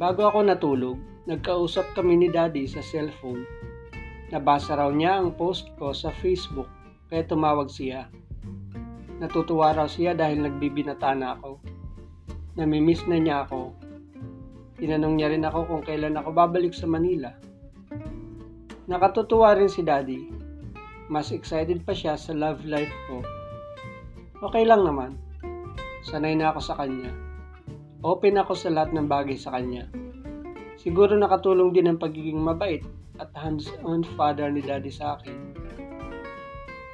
Bago ako natulog, nagkausap kami ni Daddy sa cellphone. Nabasa raw niya ang post ko sa Facebook, kaya tumawag siya. Natutuwa raw siya dahil nagbibinata na ako. Namimiss na niya ako. Tinanong niya rin ako kung kailan ako babalik sa Manila. Nakatutuwa rin si Daddy. Mas excited pa siya sa love life ko. Okay lang naman. Sanay na ako sa kanya. Open ako sa lahat ng bagay sa kanya. Siguro nakatulong din ang pagiging mabait at hands-on father ni Daddy sa akin.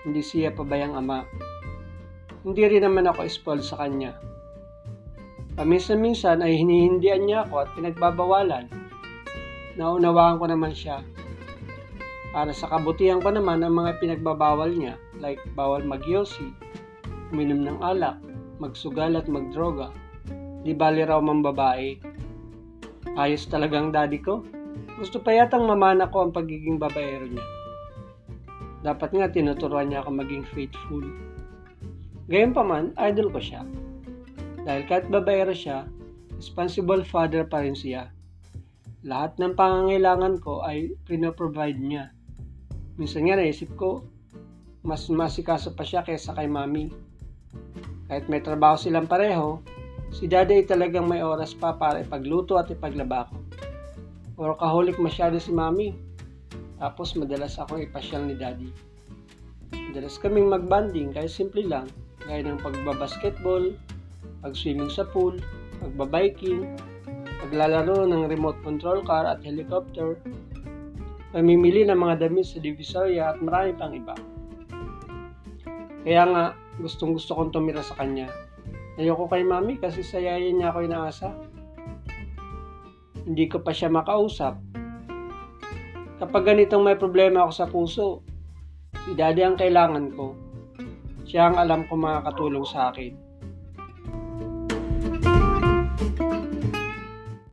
Hindi siya pabayang ama. Hindi rin naman ako spoiled sa kanya. Paminsan-minsan ay hinihindihan niya ako at pinagbabawalan. Naunawaan ko naman siya. Para sa kabutihan ko naman ang mga pinagbabawal niya like bawal magyosi, uminom ng alak, magsugal at magdroga. Di bali raw mang babae. Ayos talagang daddy ko. Gusto pa yatang mamana ko ang pagiging babaero niya. Dapat nga tinuturuan niya ako maging faithful. Gayon pa man, idol ko siya. Dahil kahit babaero siya, responsible father pa rin siya. Lahat ng pangangailangan ko ay pinoprovide niya. Minsan nga naisip ko, mas masikaso pa siya kaysa kay mami. Kahit may trabaho silang pareho, si daddy ay talagang may oras pa para ipagluto at ipaglaba ko. Workaholic masyado si mami. Tapos madalas akong ipasyal ni daddy. Madalas kaming magbanding kahit simple lang, gaya ng pagbabasketball, pag-swimming sa pool, pagbabiking, paglalaro ng remote control car at helicopter, pamimili ng mga damit sa Divisoria at marami pang iba. Kaya nga, gustong gusto kong tumira sa kanya. Ayoko kay mami kasi sayayin niya ako inaasa. Hindi ko pa siya makausap. Kapag ganitong may problema ako sa puso, si daddy ang kailangan ko. Siya ang alam ko makakatulong sa akin.